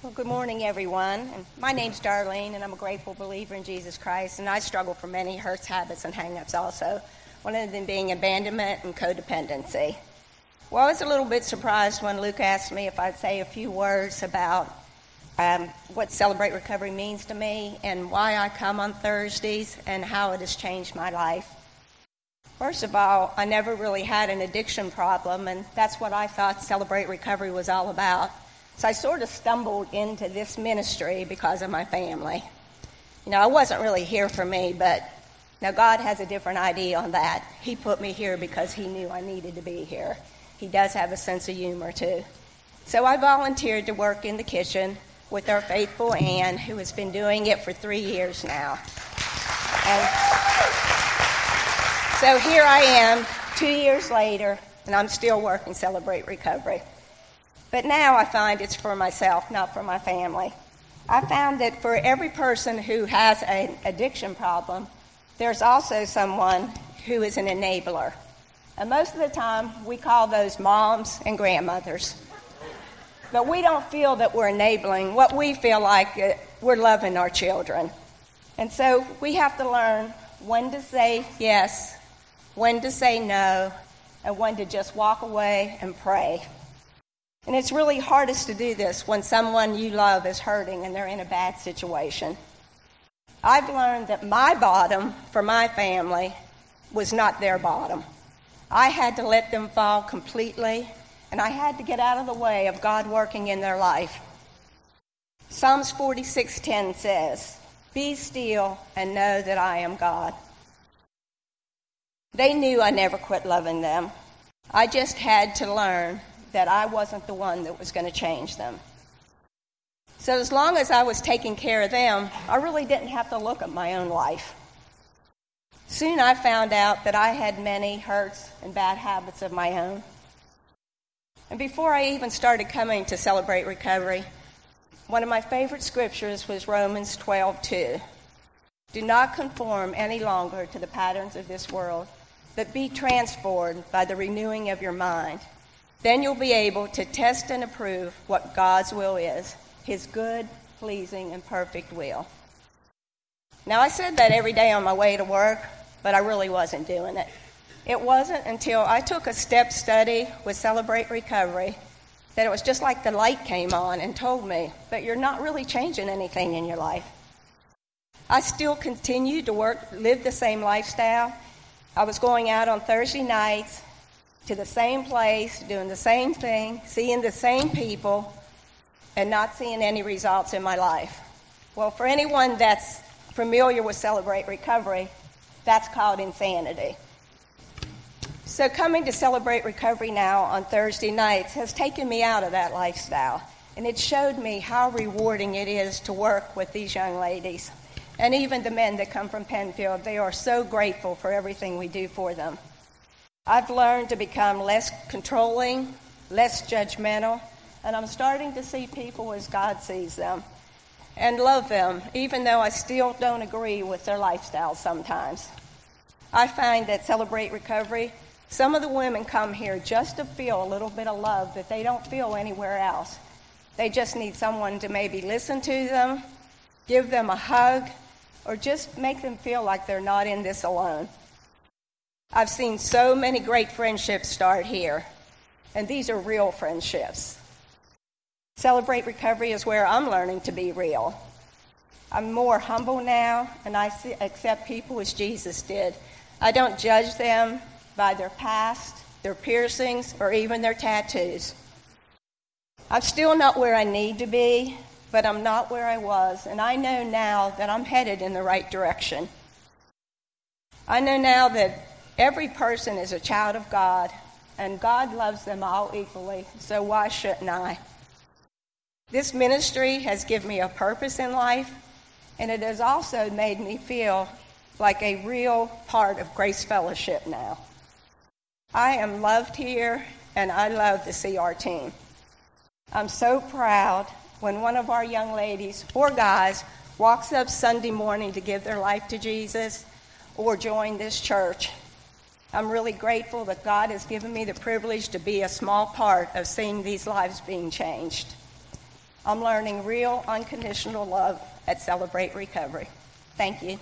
Well, good morning, everyone. And my name's Darlene, and I'm a grateful believer in Jesus Christ. And I struggle for many hurts, habits, and hangups also. One of them being abandonment and codependency. Well, I was a little bit surprised when Luke asked me if I'd say a few words about um, what Celebrate Recovery means to me and why I come on Thursdays and how it has changed my life. First of all, I never really had an addiction problem, and that's what I thought Celebrate Recovery was all about. So I sort of stumbled into this ministry because of my family. You know, I wasn't really here for me, but now God has a different idea on that. He put me here because He knew I needed to be here. He does have a sense of humor, too. So I volunteered to work in the kitchen with our faithful Anne, who has been doing it for three years now. And so here I am, two years later, and I'm still working Celebrate Recovery. But now I find it's for myself, not for my family. I found that for every person who has an addiction problem, there's also someone who is an enabler. And most of the time, we call those moms and grandmothers. But we don't feel that we're enabling. What we feel like, we're loving our children. And so we have to learn when to say yes, when to say no, and when to just walk away and pray. And it's really hardest to do this when someone you love is hurting and they're in a bad situation. I've learned that my bottom for my family was not their bottom. I had to let them fall completely, and I had to get out of the way of God working in their life. Psalms 46:10 says, "Be still and know that I am God." They knew I never quit loving them. I just had to learn that I wasn't the one that was going to change them. So, as long as I was taking care of them, I really didn't have to look at my own life. Soon I found out that I had many hurts and bad habits of my own. And before I even started coming to celebrate recovery, one of my favorite scriptures was Romans 12:2. Do not conform any longer to the patterns of this world, but be transformed by the renewing of your mind then you'll be able to test and approve what God's will is his good, pleasing, and perfect will. Now, I said that every day on my way to work, but I really wasn't doing it. It wasn't until I took a step study with Celebrate Recovery that it was just like the light came on and told me, but you're not really changing anything in your life. I still continued to work, live the same lifestyle. I was going out on Thursday nights, to the same place, doing the same thing, seeing the same people, and not seeing any results in my life. Well, for anyone that's familiar with Celebrate Recovery, that's called insanity. So, coming to Celebrate Recovery now on Thursday nights has taken me out of that lifestyle. And it showed me how rewarding it is to work with these young ladies. And even the men that come from Penfield, they are so grateful for everything we do for them. I've learned to become less controlling, less judgmental, and I'm starting to see people as God sees them and love them, even though I still don't agree with their lifestyle sometimes. I find that Celebrate Recovery, some of the women come here just to feel a little bit of love that they don't feel anywhere else. They just need someone to maybe listen to them, give them a hug, or just make them feel like they're not in this alone. I've seen so many great friendships start here, and these are real friendships. Celebrate Recovery is where I'm learning to be real. I'm more humble now, and I accept people as Jesus did. I don't judge them by their past, their piercings, or even their tattoos. I'm still not where I need to be, but I'm not where I was, and I know now that I'm headed in the right direction. I know now that Every person is a child of God, and God loves them all equally, so why shouldn't I? This ministry has given me a purpose in life, and it has also made me feel like a real part of Grace Fellowship now. I am loved here, and I love to see our team. I'm so proud when one of our young ladies or guys walks up Sunday morning to give their life to Jesus or join this church I'm really grateful that God has given me the privilege to be a small part of seeing these lives being changed. I'm learning real unconditional love at Celebrate Recovery. Thank you.